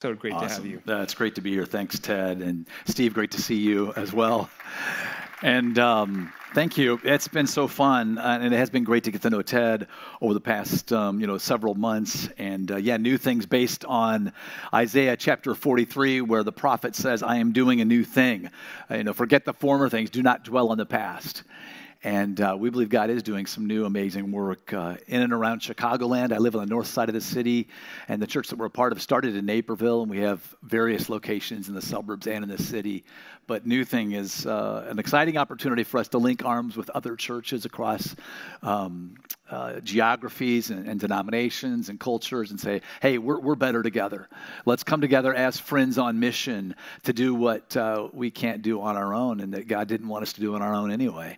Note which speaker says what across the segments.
Speaker 1: So great
Speaker 2: awesome.
Speaker 1: to have you.
Speaker 2: That's great to be here. Thanks, Ted. And Steve, great to see you as well. And um, thank you. It's been so fun, uh, and it has been great to get to know Ted over the past, um, you know, several months. And uh, yeah, new things based on Isaiah chapter 43, where the prophet says, "I am doing a new thing." Uh, you know, forget the former things. Do not dwell on the past. And uh, we believe God is doing some new amazing work uh, in and around Chicagoland. I live on the north side of the city, and the church that we're a part of started in Naperville, and we have various locations in the suburbs and in the city. But New Thing is uh, an exciting opportunity for us to link arms with other churches across um, uh, geographies and, and, denominations and cultures and say, hey, we're, we're better together. Let's come together as friends on mission to do what uh, we can't do on our own and that God didn't want us to do on our own anyway.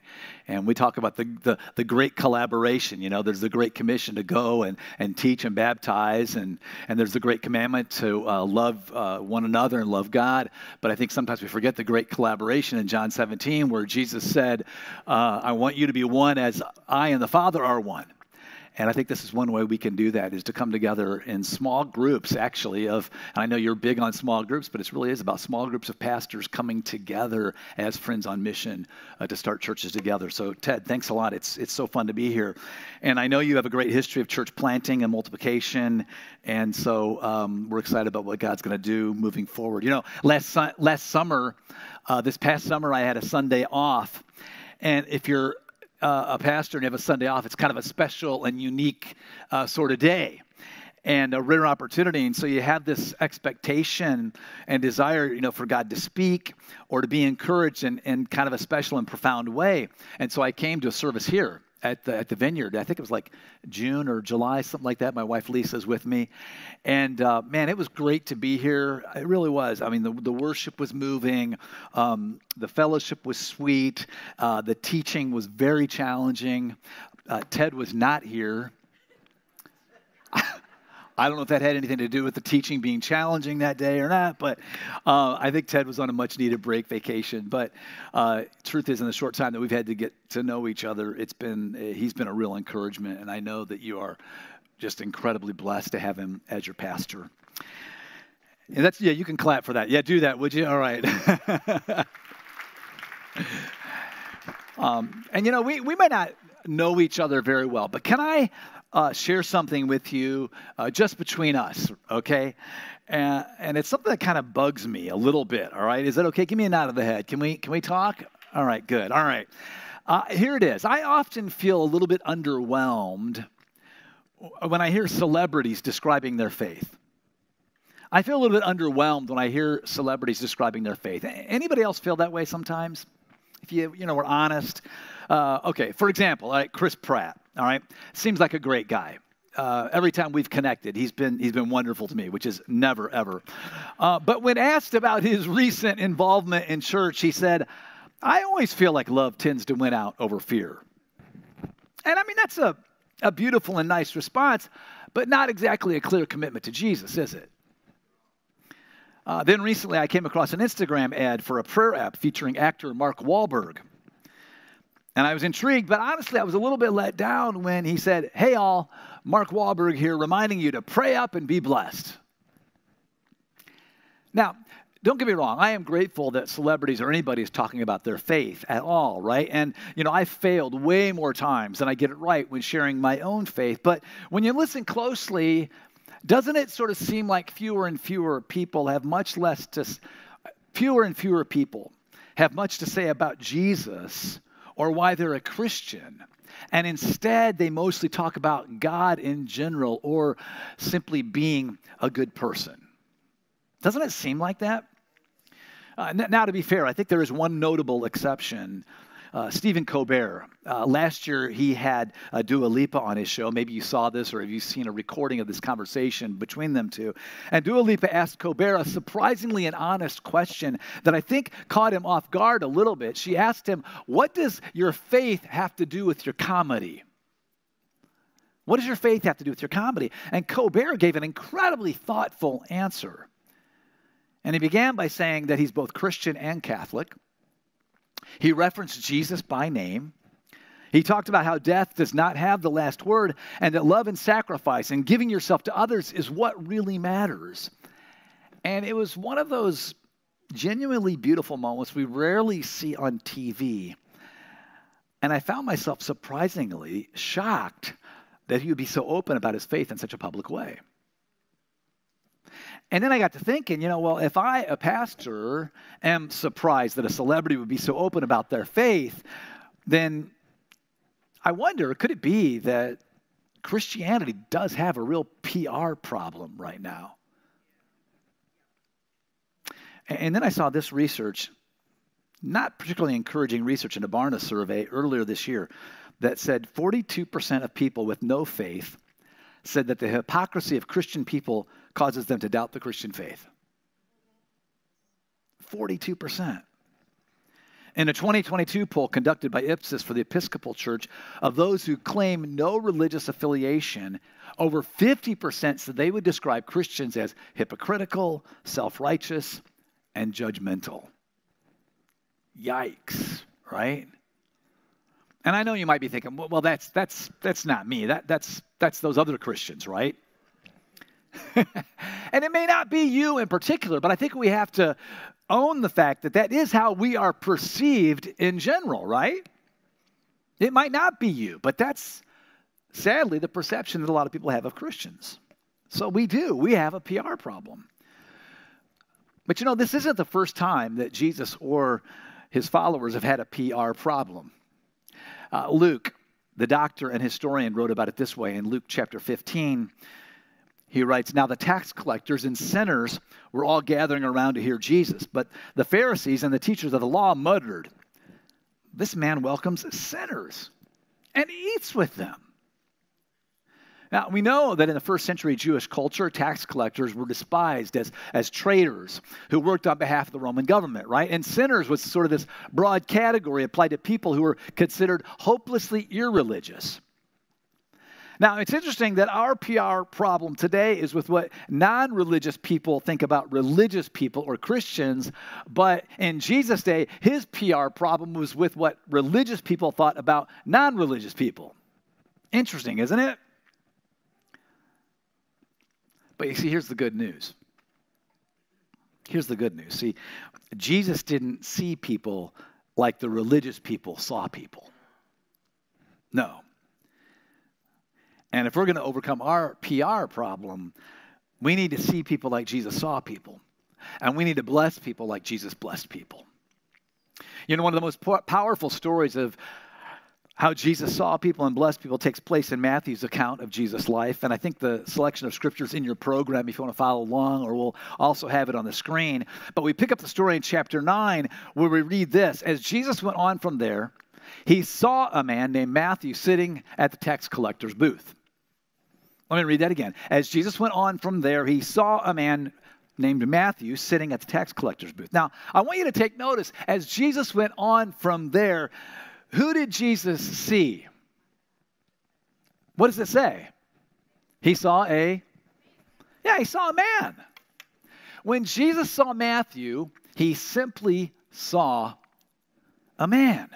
Speaker 2: And we talk about the, the, the great collaboration. You know, there's the great commission to go and, and teach and baptize, and, and there's the great commandment to uh, love uh, one another and love God. But I think sometimes we forget the great collaboration in John 17 where Jesus said, uh, I want you to be one as I and the Father are one. And I think this is one way we can do that is to come together in small groups, actually. Of and I know you're big on small groups, but it really is about small groups of pastors coming together as friends on mission uh, to start churches together. So Ted, thanks a lot. It's it's so fun to be here, and I know you have a great history of church planting and multiplication, and so um, we're excited about what God's going to do moving forward. You know, last last summer, uh, this past summer, I had a Sunday off. And if you're uh, a pastor and you have a Sunday off, it's kind of a special and unique uh, sort of day and a rare opportunity. And so you have this expectation and desire, you know, for God to speak or to be encouraged in, in kind of a special and profound way. And so I came to a service here at the, at the vineyard. I think it was like June or July, something like that. My wife Lisa's with me. And uh, man, it was great to be here. It really was. I mean, the, the worship was moving, um, the fellowship was sweet, uh, the teaching was very challenging. Uh, Ted was not here. I don't know if that had anything to do with the teaching being challenging that day or not, but uh, I think Ted was on a much needed break vacation. But uh, truth is, in the short time that we've had to get to know each other, it's been uh, he's been a real encouragement, and I know that you are just incredibly blessed to have him as your pastor. And that's yeah, you can clap for that. Yeah, do that, would you? All right. um, and you know, we we might not know each other very well, but can I uh, share something with you uh, just between us, okay? And, and it's something that kind of bugs me a little bit, all right? Is that okay? Give me a nod of the head. Can we, can we talk? All right, good. All right. Uh, here it is. I often feel a little bit underwhelmed when I hear celebrities describing their faith. I feel a little bit underwhelmed when I hear celebrities describing their faith. Anybody else feel that way sometimes? If you, you know, we're honest. Uh, okay, for example, like Chris Pratt all right? Seems like a great guy. Uh, every time we've connected, he's been, he's been wonderful to me, which is never, ever. Uh, but when asked about his recent involvement in church, he said, I always feel like love tends to win out over fear. And I mean, that's a, a beautiful and nice response, but not exactly a clear commitment to Jesus, is it? Uh, then recently, I came across an Instagram ad for a prayer app featuring actor Mark Wahlberg. And I was intrigued, but honestly, I was a little bit let down when he said, Hey, all, Mark Wahlberg here, reminding you to pray up and be blessed. Now, don't get me wrong, I am grateful that celebrities or anybody is talking about their faith at all, right? And, you know, I've failed way more times than I get it right when sharing my own faith. But when you listen closely, doesn't it sort of seem like fewer and fewer people have much less to, fewer and fewer people have much to say about Jesus or why they're a Christian. And instead, they mostly talk about God in general or simply being a good person. Doesn't it seem like that? Uh, now, to be fair, I think there is one notable exception uh, Stephen Colbert. Uh, last year, he had uh, Dua Lipa on his show. Maybe you saw this or have you seen a recording of this conversation between them two. And Dua Lipa asked Colbert a surprisingly and honest question that I think caught him off guard a little bit. She asked him, What does your faith have to do with your comedy? What does your faith have to do with your comedy? And Colbert gave an incredibly thoughtful answer. And he began by saying that he's both Christian and Catholic. He referenced Jesus by name. He talked about how death does not have the last word and that love and sacrifice and giving yourself to others is what really matters. And it was one of those genuinely beautiful moments we rarely see on TV. And I found myself surprisingly shocked that he would be so open about his faith in such a public way. And then I got to thinking, you know, well, if I, a pastor, am surprised that a celebrity would be so open about their faith, then I wonder could it be that Christianity does have a real PR problem right now? And then I saw this research, not particularly encouraging research in a Barna survey earlier this year, that said 42% of people with no faith said that the hypocrisy of Christian people causes them to doubt the Christian faith. 42%. In a 2022 poll conducted by Ipsos for the Episcopal Church, of those who claim no religious affiliation, over 50% said they would describe Christians as hypocritical, self righteous, and judgmental. Yikes, right? And I know you might be thinking, well, that's, that's, that's not me. That, that's, that's those other Christians, right? and it may not be you in particular, but I think we have to own the fact that that is how we are perceived in general, right? It might not be you, but that's sadly the perception that a lot of people have of Christians. So we do. We have a PR problem. But you know, this isn't the first time that Jesus or his followers have had a PR problem. Uh, Luke, the doctor and historian, wrote about it this way in Luke chapter 15. He writes, Now the tax collectors and sinners were all gathering around to hear Jesus, but the Pharisees and the teachers of the law muttered, This man welcomes sinners and eats with them. Now, we know that in the first century Jewish culture, tax collectors were despised as, as traitors who worked on behalf of the Roman government, right? And sinners was sort of this broad category applied to people who were considered hopelessly irreligious. Now, it's interesting that our PR problem today is with what non religious people think about religious people or Christians, but in Jesus' day, his PR problem was with what religious people thought about non religious people. Interesting, isn't it? But you see, here's the good news. Here's the good news. See, Jesus didn't see people like the religious people saw people. No. And if we're going to overcome our PR problem, we need to see people like Jesus saw people. And we need to bless people like Jesus blessed people. You know, one of the most powerful stories of how Jesus saw people and blessed people takes place in Matthew's account of Jesus' life. And I think the selection of scriptures in your program, if you want to follow along, or we'll also have it on the screen. But we pick up the story in chapter 9 where we read this As Jesus went on from there, he saw a man named Matthew sitting at the tax collector's booth. Let me read that again. As Jesus went on from there, he saw a man named Matthew sitting at the tax collector's booth. Now, I want you to take notice as Jesus went on from there, who did Jesus see? What does it say? He saw a, yeah, he saw a man. When Jesus saw Matthew, he simply saw a man.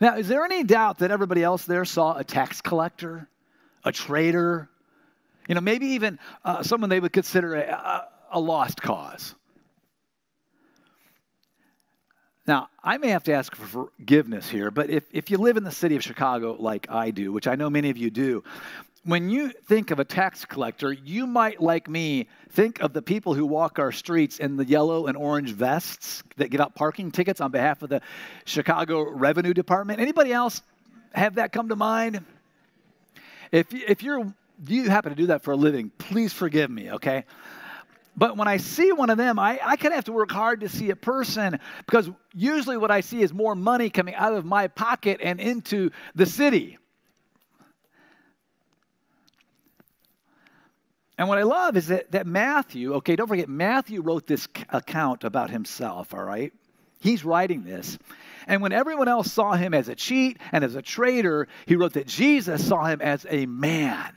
Speaker 2: Now, is there any doubt that everybody else there saw a tax collector, a traitor, you know, maybe even uh, someone they would consider a, a, lost cause? Now, I may have to ask for forgiveness here, but if, if you live in the city of Chicago like I do, which I know many of you do, when you think of a tax collector, you might, like me, think of the people who walk our streets in the yellow and orange vests that give out parking tickets on behalf of the Chicago Revenue Department. Anybody else have that come to mind? If, if you're, you happen to do that for a living, please forgive me, okay? But when I see one of them, I, I kind of have to work hard to see a person because usually what I see is more money coming out of my pocket and into the city. And what I love is that, that Matthew, okay, don't forget, Matthew wrote this account about himself, all right? He's writing this. And when everyone else saw him as a cheat and as a traitor, he wrote that Jesus saw him as a man,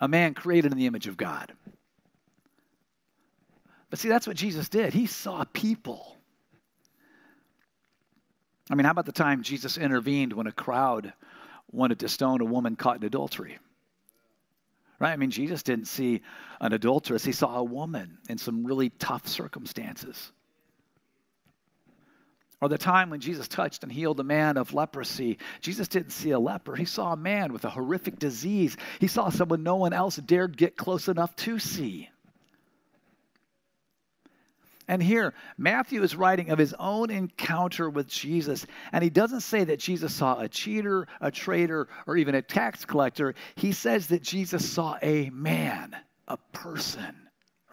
Speaker 2: a man created in the image of God. But see, that's what Jesus did. He saw people. I mean, how about the time Jesus intervened when a crowd wanted to stone a woman caught in adultery? Right? I mean, Jesus didn't see an adulteress, he saw a woman in some really tough circumstances. Or the time when Jesus touched and healed a man of leprosy, Jesus didn't see a leper. He saw a man with a horrific disease. He saw someone no one else dared get close enough to see. And here, Matthew is writing of his own encounter with Jesus. And he doesn't say that Jesus saw a cheater, a traitor, or even a tax collector. He says that Jesus saw a man, a person,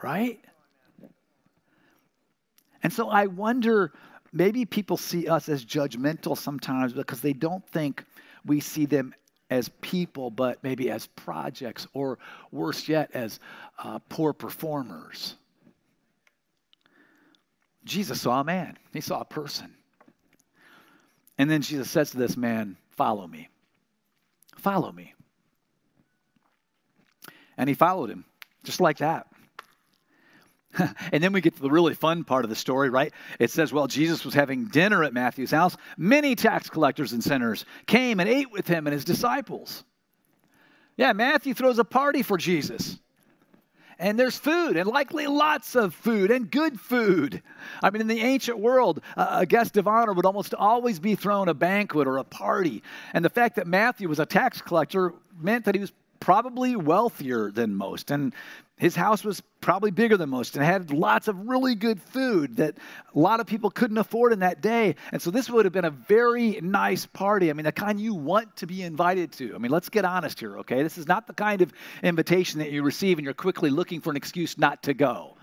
Speaker 2: right? And so I wonder maybe people see us as judgmental sometimes because they don't think we see them as people, but maybe as projects, or worse yet, as uh, poor performers. Jesus saw a man, he saw a person. And then Jesus says to this man, Follow me. Follow me. And he followed him, just like that. and then we get to the really fun part of the story, right? It says, well, Jesus was having dinner at Matthew's house. Many tax collectors and sinners came and ate with him and his disciples. Yeah, Matthew throws a party for Jesus and there's food, and likely lots of food, and good food. I mean, in the ancient world, a guest of honor would almost always be thrown a banquet or a party. And the fact that Matthew was a tax collector meant that he was probably wealthier than most. And his house was probably bigger than most and had lots of really good food that a lot of people couldn't afford in that day. And so this would have been a very nice party. I mean, the kind you want to be invited to. I mean, let's get honest here, okay? This is not the kind of invitation that you receive and you're quickly looking for an excuse not to go.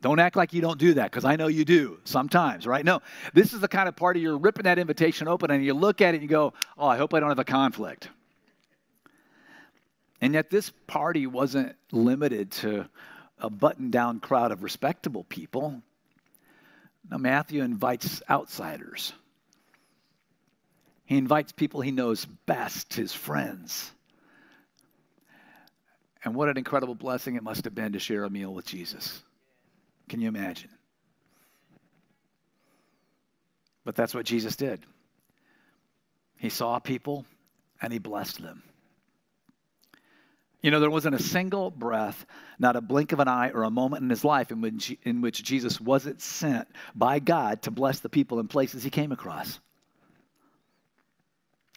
Speaker 2: Don't act like you don't do that because I know you do sometimes, right? No, this is the kind of party you're ripping that invitation open and you look at it and you go, oh, I hope I don't have a conflict. And yet, this party wasn't limited to a button down crowd of respectable people. Now, Matthew invites outsiders. He invites people he knows best, his friends. And what an incredible blessing it must have been to share a meal with Jesus. Can you imagine? But that's what Jesus did. He saw people and he blessed them. You know, there wasn't a single breath, not a blink of an eye, or a moment in his life in which, in which Jesus wasn't sent by God to bless the people and places he came across.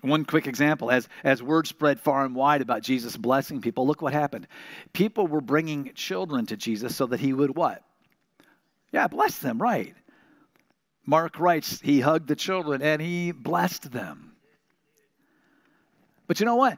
Speaker 2: One quick example as, as word spread far and wide about Jesus blessing people, look what happened. People were bringing children to Jesus so that he would what? Yeah, bless them, right. Mark writes, he hugged the children and he blessed them. But you know what?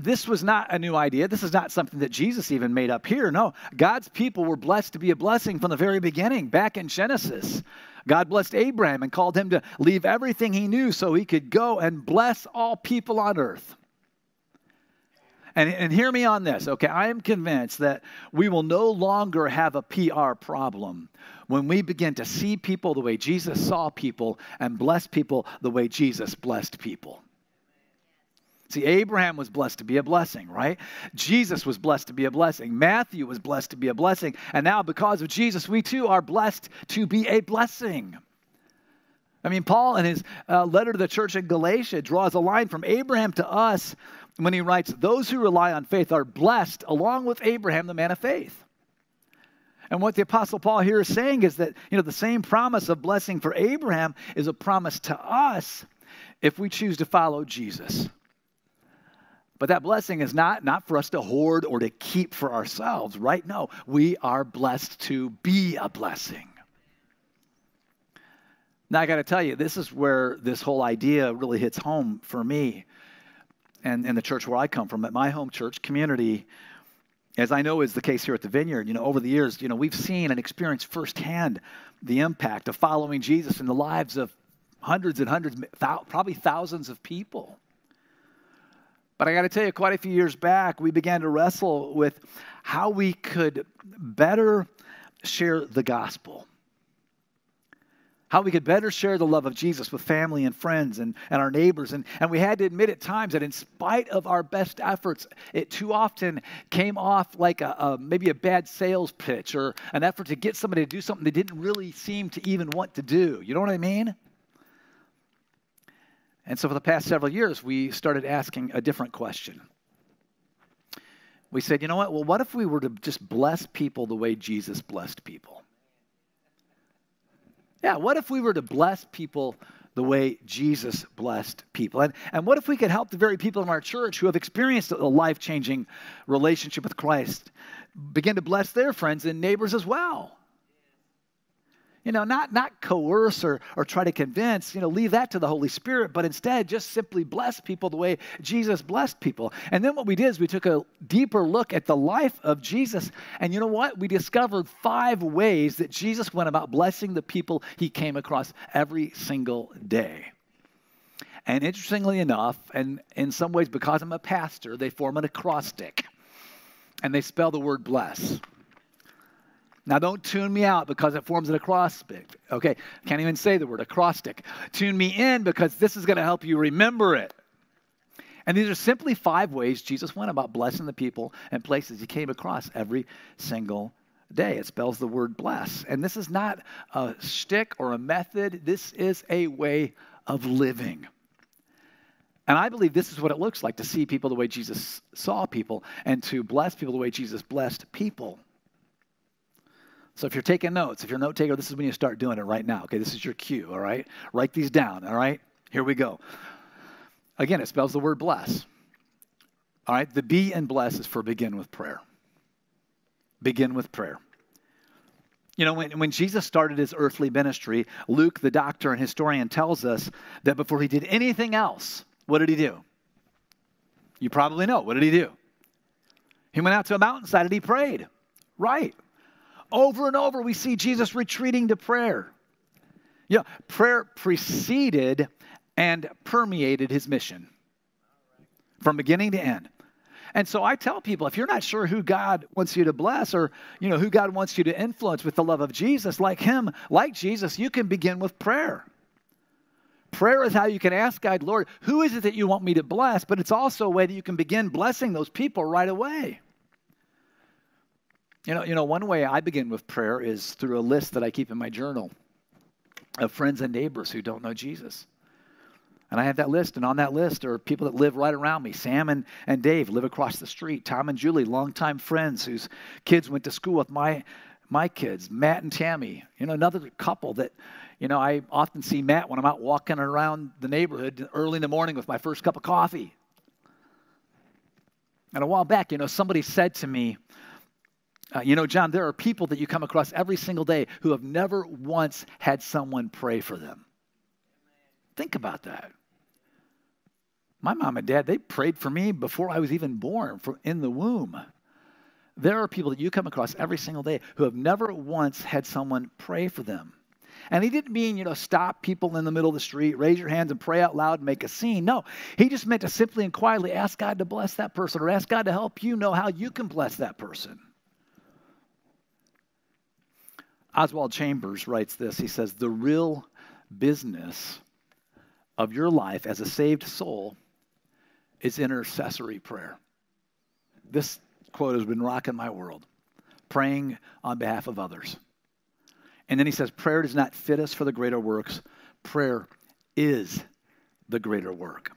Speaker 2: This was not a new idea. This is not something that Jesus even made up here. No, God's people were blessed to be a blessing from the very beginning, back in Genesis. God blessed Abraham and called him to leave everything he knew so he could go and bless all people on earth. And, and hear me on this, okay? I am convinced that we will no longer have a PR problem when we begin to see people the way Jesus saw people and bless people the way Jesus blessed people. See, Abraham was blessed to be a blessing, right? Jesus was blessed to be a blessing. Matthew was blessed to be a blessing. And now, because of Jesus, we too are blessed to be a blessing. I mean, Paul, in his uh, letter to the church in Galatia, draws a line from Abraham to us when he writes, Those who rely on faith are blessed, along with Abraham, the man of faith. And what the Apostle Paul here is saying is that, you know, the same promise of blessing for Abraham is a promise to us if we choose to follow Jesus. But that blessing is not, not for us to hoard or to keep for ourselves, right? No, we are blessed to be a blessing. Now, I got to tell you, this is where this whole idea really hits home for me and, and the church where I come from. At my home church community, as I know is the case here at the Vineyard, you know, over the years, you know, we've seen and experienced firsthand the impact of following Jesus in the lives of hundreds and hundreds, probably thousands of people. But I got to tell you, quite a few years back, we began to wrestle with how we could better share the gospel. How we could better share the love of Jesus with family and friends and, and our neighbors. And, and we had to admit at times that, in spite of our best efforts, it too often came off like a, a, maybe a bad sales pitch or an effort to get somebody to do something they didn't really seem to even want to do. You know what I mean? And so, for the past several years, we started asking a different question we said, you know what? Well, what if we were to just bless people the way Jesus blessed people? Yeah, what if we were to bless people the way Jesus blessed people? And, and what if we could help the very people in our church who have experienced a life changing relationship with Christ begin to bless their friends and neighbors as well? You know, not, not coerce or, or try to convince, you know, leave that to the Holy Spirit, but instead just simply bless people the way Jesus blessed people. And then what we did is we took a deeper look at the life of Jesus. And you know what? We discovered five ways that Jesus went about blessing the people he came across every single day. And interestingly enough, and in some ways because I'm a pastor, they form an acrostic and they spell the word bless. Now, don't tune me out because it forms an acrostic. Okay, can't even say the word acrostic. Tune me in because this is going to help you remember it. And these are simply five ways Jesus went about blessing the people and places he came across every single day. It spells the word bless. And this is not a stick or a method, this is a way of living. And I believe this is what it looks like to see people the way Jesus saw people and to bless people the way Jesus blessed people. So if you're taking notes, if you're a note taker, this is when you start doing it right now. Okay, this is your cue, all right? Write these down, all right? Here we go. Again, it spells the word bless. All right, the B in bless is for begin with prayer. Begin with prayer. You know, when, when Jesus started his earthly ministry, Luke, the doctor and historian, tells us that before he did anything else, what did he do? You probably know. What did he do? He went out to a mountainside and he prayed. Right. Over and over, we see Jesus retreating to prayer. You know, prayer preceded and permeated his mission from beginning to end. And so I tell people if you're not sure who God wants you to bless or you know who God wants you to influence with the love of Jesus like him like Jesus you can begin with prayer. Prayer is how you can ask God, Lord, who is it that you want me to bless? But it's also a way that you can begin blessing those people right away. You know, you know, one way I begin with prayer is through a list that I keep in my journal of friends and neighbors who don't know Jesus. And I have that list, and on that list are people that live right around me. Sam and, and Dave live across the street. Tom and Julie, longtime friends whose kids went to school with my my kids. Matt and Tammy, you know, another couple that, you know, I often see Matt when I'm out walking around the neighborhood early in the morning with my first cup of coffee. And a while back, you know, somebody said to me, uh, you know, Jon, there are people that you come across every single day who have never once had someone pray for them. Think about that. My mom and dad, they prayed for me before I was even born, from in the womb. There are people that you come across every single day who have never once had someone pray for them. And he didn't mean, you know, stop people in the middle of the street, raise your hands and pray out loud and make a scene. No, he just meant to simply and quietly ask God to bless that person or ask God to help you know how you can bless that person. Oswald Chambers writes this. He says, The real business of your life as a saved soul is intercessory prayer. This quote has been rocking my world praying on behalf of others. And then he says, Prayer does not fit us for the greater works, prayer is the greater work.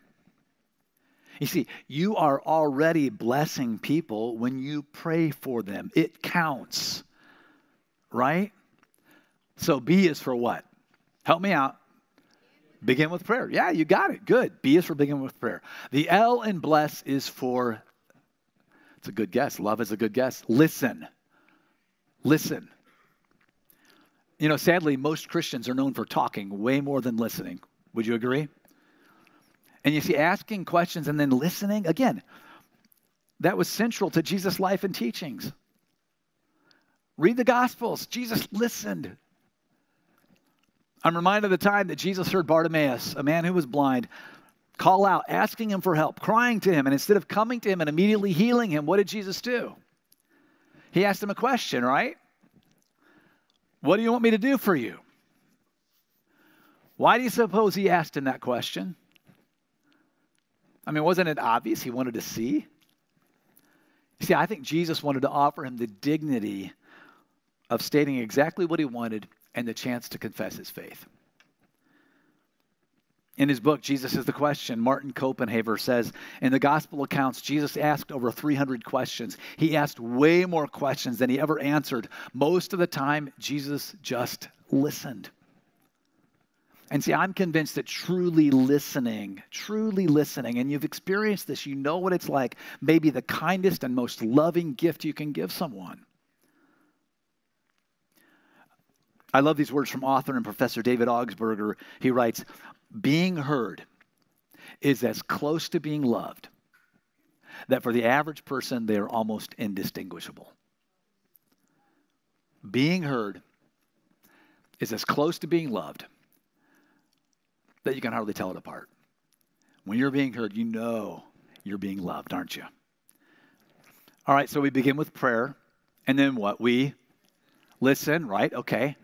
Speaker 2: You see, you are already blessing people when you pray for them. It counts, right? So B is for what? Help me out. Begin with prayer. Yeah, you got it. Good. B is for begin with prayer. The L in bless is for, it's a good guess. Love is a good guess. Listen. Listen. You know, sadly, most Christians are known for talking way more than listening. Would you agree? And you see, asking questions and then listening, again, that was central to Jesus' life and teachings. Read the Gospels. Jesus listened. I'm reminded of the time that Jesus heard Bartimaeus, a man who was blind, call out, asking him for help, crying to him. And instead of coming to him and immediately healing him, what did Jesus do? He asked him a question, right? What do you want me to do for you? Why do you suppose he asked him that question? I mean, wasn't it obvious he wanted to see? See, I think Jesus wanted to offer him the dignity of stating exactly what he wanted and the chance to confess his faith. In his book, Jesus is the Question, Martin Copenhaver says in the gospel accounts, Jesus asked over 300 questions. He asked way more questions than he ever answered. Most of the time, Jesus just listened. And see, I'm convinced that truly listening, truly listening, and you've experienced this, you know what it's like, maybe the kindest and most loving gift you can give someone. I love these words from author and professor David Augsburger. He writes, being heard is as close to being loved that for the average person, they are almost indistinguishable. Being heard is as close to being loved that you can hardly tell it apart. When you're being heard, you know you're being loved, aren't you? All right, so we begin with prayer, and then what? We listen, right? Okay.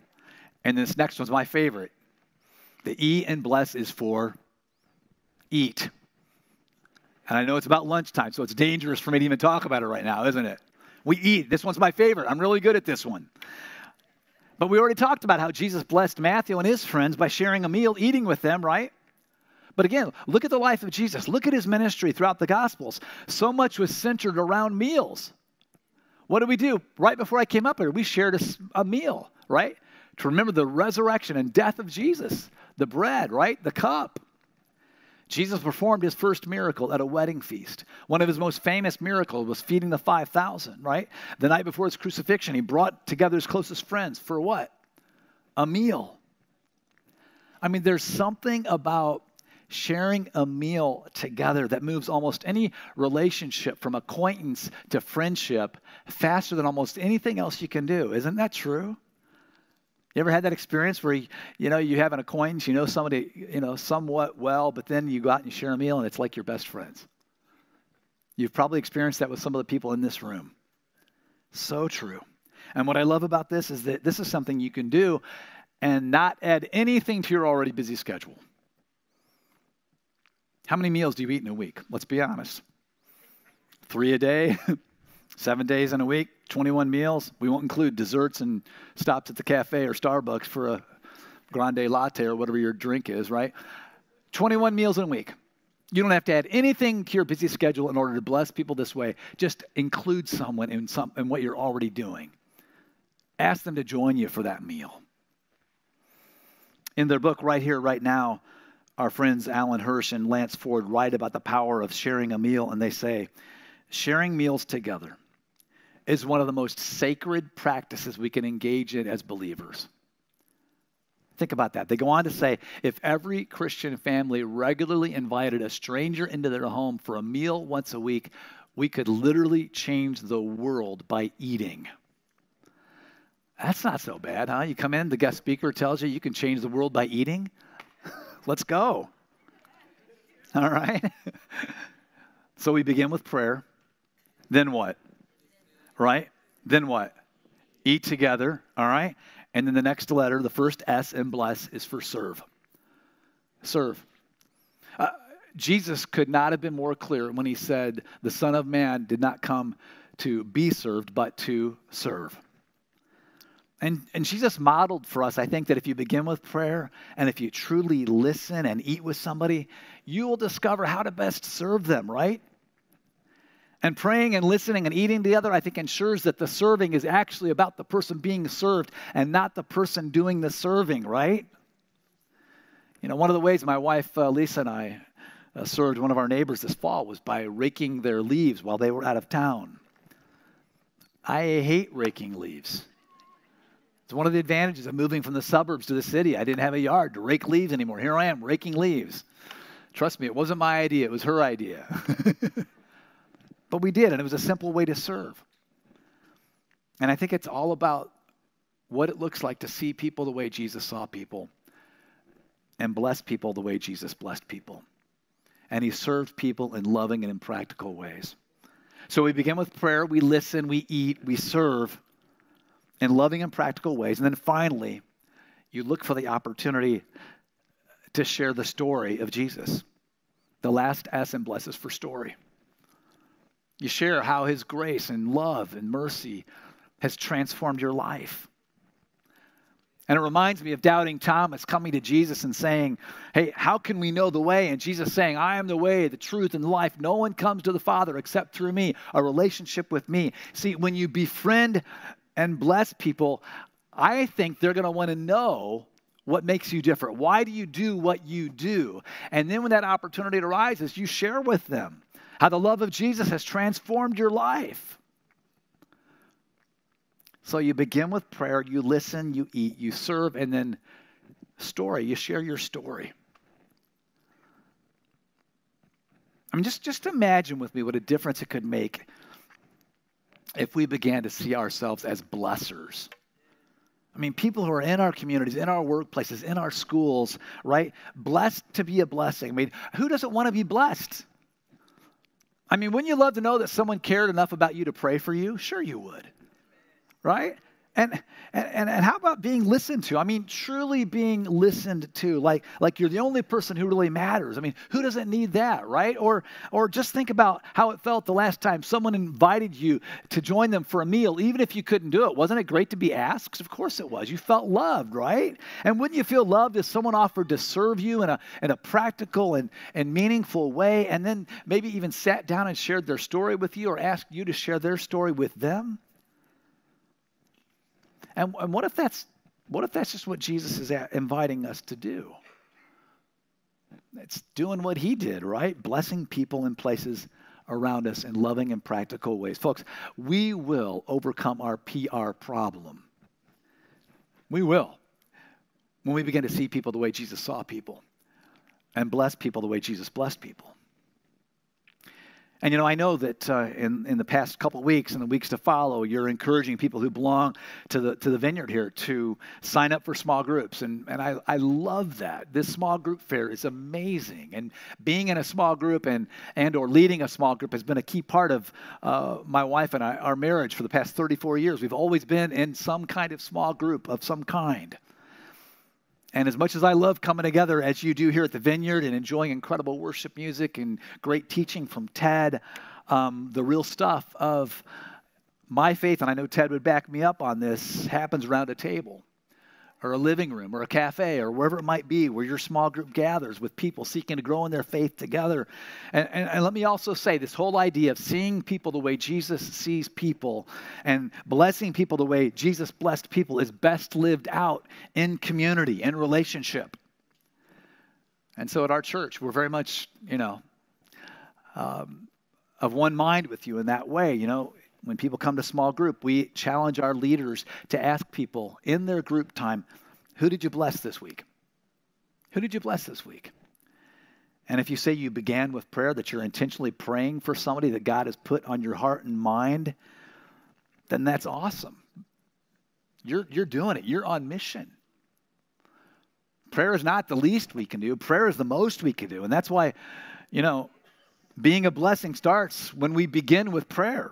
Speaker 2: And this next one's my favorite. The E in bless is for eat. And I know it's about lunchtime, so it's dangerous for me to even talk about it right now, isn't it? We eat. This one's my favorite. I'm really good at this one. But we already talked about how Jesus blessed Matthew and his friends by sharing a meal, eating with them, right? But again, look at the life of Jesus. Look at his ministry throughout the Gospels. So much was centered around meals. What did we do? Right before I came up here, we shared a, a meal, right? To remember the resurrection and death of Jesus the bread, right? The cup. Jesus performed his first miracle at a wedding feast. One of his most famous miracles was feeding the 5,000, right? The night before his crucifixion, he brought together his closest friends for what? A meal. I mean, there's something about sharing a meal together that moves almost any relationship from acquaintance to friendship faster than almost anything else you can do. Isn't that true? You ever had that experience where you, you know you have an acquaintance, you know somebody you know somewhat well, but then you go out and share a meal and it's like your best friends. You've probably experienced that with some of the people in this room. So true. And what I love about this is that this is something you can do and not add anything to your already busy schedule. How many meals do you eat in a week? Let's be honest. Three a day, seven days in a week, 21 meals. We won't include desserts and stops at the cafe or Starbucks for a grande latte or whatever your drink is, right? 21 meals in a week. You don't have to add anything to your busy schedule in order to bless people this way. Just include someone in, some, in what you're already doing. Ask them to join you for that meal. In their book, Right Here, Right Now, our friends Alan Hirsch and Lance Ford write about the power of sharing a meal, and they say, sharing meals together is one of the most sacred practices we can engage in as believers. Think about that. They go on to say if every Christian family regularly invited a stranger into their home for a meal once a week, we could literally change the world by eating. That's not so bad, huh? You come in, the guest speaker tells you you can change the world by eating. Let's go. All right? so we begin with prayer. Then what? Right? Then what? Eat together, all right? And then the next letter, the first S in bless, is for serve. Serve. Uh, Jesus could not have been more clear when he said, The Son of Man did not come to be served, but to serve. And, and Jesus modeled for us, I think, that if you begin with prayer and if you truly listen and eat with somebody, you will discover how to best serve them, right? And praying and listening and eating together, I think, ensures that the serving is actually about the person being served and not the person doing the serving, right? You know, one of the ways my wife uh, Lisa and I uh, served one of our neighbors this fall was by raking their leaves while they were out of town. I hate raking leaves. It's one of the advantages of moving from the suburbs to the city. I didn't have a yard to rake leaves anymore. Here I am raking leaves. Trust me, it wasn't my idea, it was her idea. But we did, and it was a simple way to serve. And I think it's all about what it looks like to see people the way Jesus saw people and bless people the way Jesus blessed people. And he served people in loving and in practical ways. So we begin with prayer, we listen, we eat, we serve in loving and practical ways. And then finally, you look for the opportunity to share the story of Jesus. The last S in blesses for story. You share how His grace and love and mercy has transformed your life. And it reminds me of doubting Thomas coming to Jesus and saying, Hey, how can we know the way? And Jesus saying, I am the way, the truth, and the life. No one comes to the Father except through me, a relationship with me. See, when you befriend and bless people, I think they're going to want to know what makes you different. Why do you do what you do? And then when that opportunity arises, you share with them how the love of Jesus has transformed your life. So you begin with prayer, you listen, you eat, you serve, and then story, you share your story. I mean, just, just imagine with me what a difference it could make if we began to see ourselves as blessers. I mean, people who are in our communities, in our workplaces, in our schools, right? Blessed to be a blessing. I mean, who doesn't want to be blessed? I mean, wouldn't you love to know that someone cared enough about you to pray for you? Sure, you would right? And, and, and being listened to? I mean, truly being listened to, like, like you're the only person who really matters. I mean, who doesn't need that, right? Or, or just think about how it felt the last time someone invited you to join them for a meal, even if you couldn't do it. Wasn't it great to be asked? Of course it was. You felt loved, right? And wouldn't you feel loved if someone offered to serve you in a, in a practical and, and meaningful way, and then maybe even sat down and shared their story with you or asked you to share their story with them? And, and what if that's what if that's just what Jesus is inviting us to do? It's doing what he did, right? Blessing people in places around us in loving and practical ways. Folks, we will overcome our PR problem. We will. When we begin to see people the way Jesus saw people and bless people the way Jesus blessed people. And you know, I know that uh, in, in the past couple weeks and the weeks to follow, you're encouraging people who belong to the, to the vineyard here to sign up for small groups. And, and I, I love that. This small group fair is amazing. And being in a small group and, and or leading a small group has been a key part of uh, my wife and I, our marriage for the past 34 years. We've always been in some kind of small group of some kind. And as much as I love coming together as you do here at the Vineyard and enjoying incredible worship music and great teaching from Ted, um, the real stuff of my faith, and I know Ted would back me up on this, happens around a table or a living room or a cafe or wherever it might be where your small group gathers with people seeking to grow in their faith together. And, and, and, let me also say this whole idea of seeing people the way Jesus sees people and blessing people the way Jesus blessed people is best lived out in community, in relationship. And so at our church, we're very much, you know, um, of one mind with you in that way. You know, when people come to small group, we challenge our leaders to ask people in their group time, who did you bless this week? Who did you bless this week? And if you say you began with prayer, that you're intentionally praying for somebody that God has put on your heart and mind, then that's awesome. You're, you're doing it, you're on mission. Prayer is not the least we can do, prayer is the most we can do. And that's why, you know, being a blessing starts when we begin with prayer.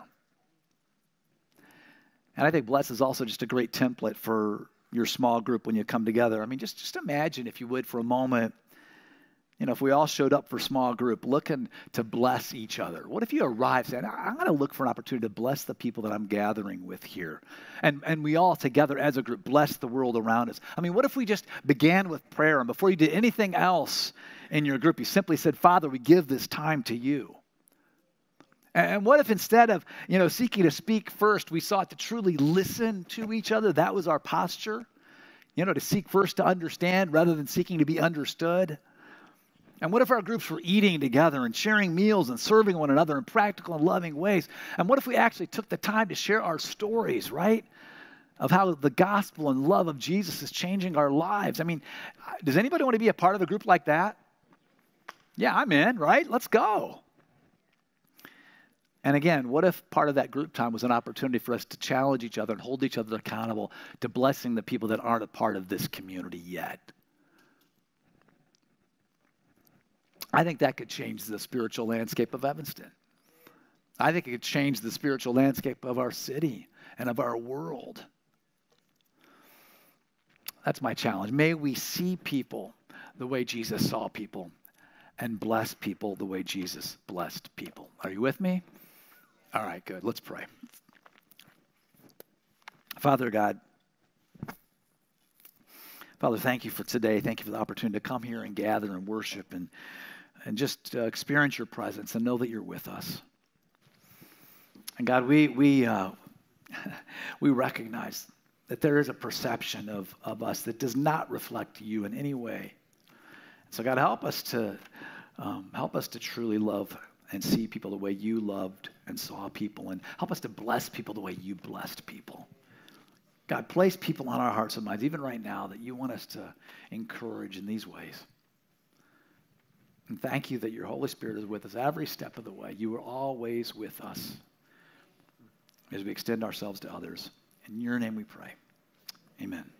Speaker 2: And I think Bless is also just a great template for your small group when you come together. I mean, just, just imagine, if you would, for a moment, you know, if we all showed up for small group looking to bless each other. What if you arrive saying, I'm going to look for an opportunity to bless the people that I'm gathering with here? And, and we all together as a group bless the world around us. I mean, what if we just began with prayer and before you did anything else in your group, you simply said, Father, we give this time to you. And what if instead of, you know, seeking to speak first, we sought to truly listen to each other? That was our posture. You know, to seek first to understand rather than seeking to be understood. And what if our groups were eating together and sharing meals and serving one another in practical and loving ways? And what if we actually took the time to share our stories, right? Of how the gospel and love of Jesus is changing our lives. I mean, does anybody want to be a part of a group like that? Yeah, I'm in, right? Let's go. And again, what if part of that group time was an opportunity for us to challenge each other and hold each other accountable to blessing the people that aren't a part of this community yet? I think that could change the spiritual landscape of Evanston. I think it could change the spiritual landscape of our city and of our world. That's my challenge. May we see people the way Jesus saw people and bless people the way Jesus blessed people. Are you with me? All right, good. Let's pray. Father God, Father, thank you for today. Thank you for the opportunity to come here and gather and worship and, and just uh, experience your presence and know that you're with us. And God, we, we, uh, we recognize that there is a perception of, of us that does not reflect you in any way. So, God, help us to um, help us to truly love and see people the way you loved and saw people, and help us to bless people the way you blessed people. God, place people on our hearts and minds, even right now, that you want us to encourage in these ways. And thank you that your Holy Spirit is with us every step of the way. You are always with us as we extend ourselves to others. In your name we pray. Amen.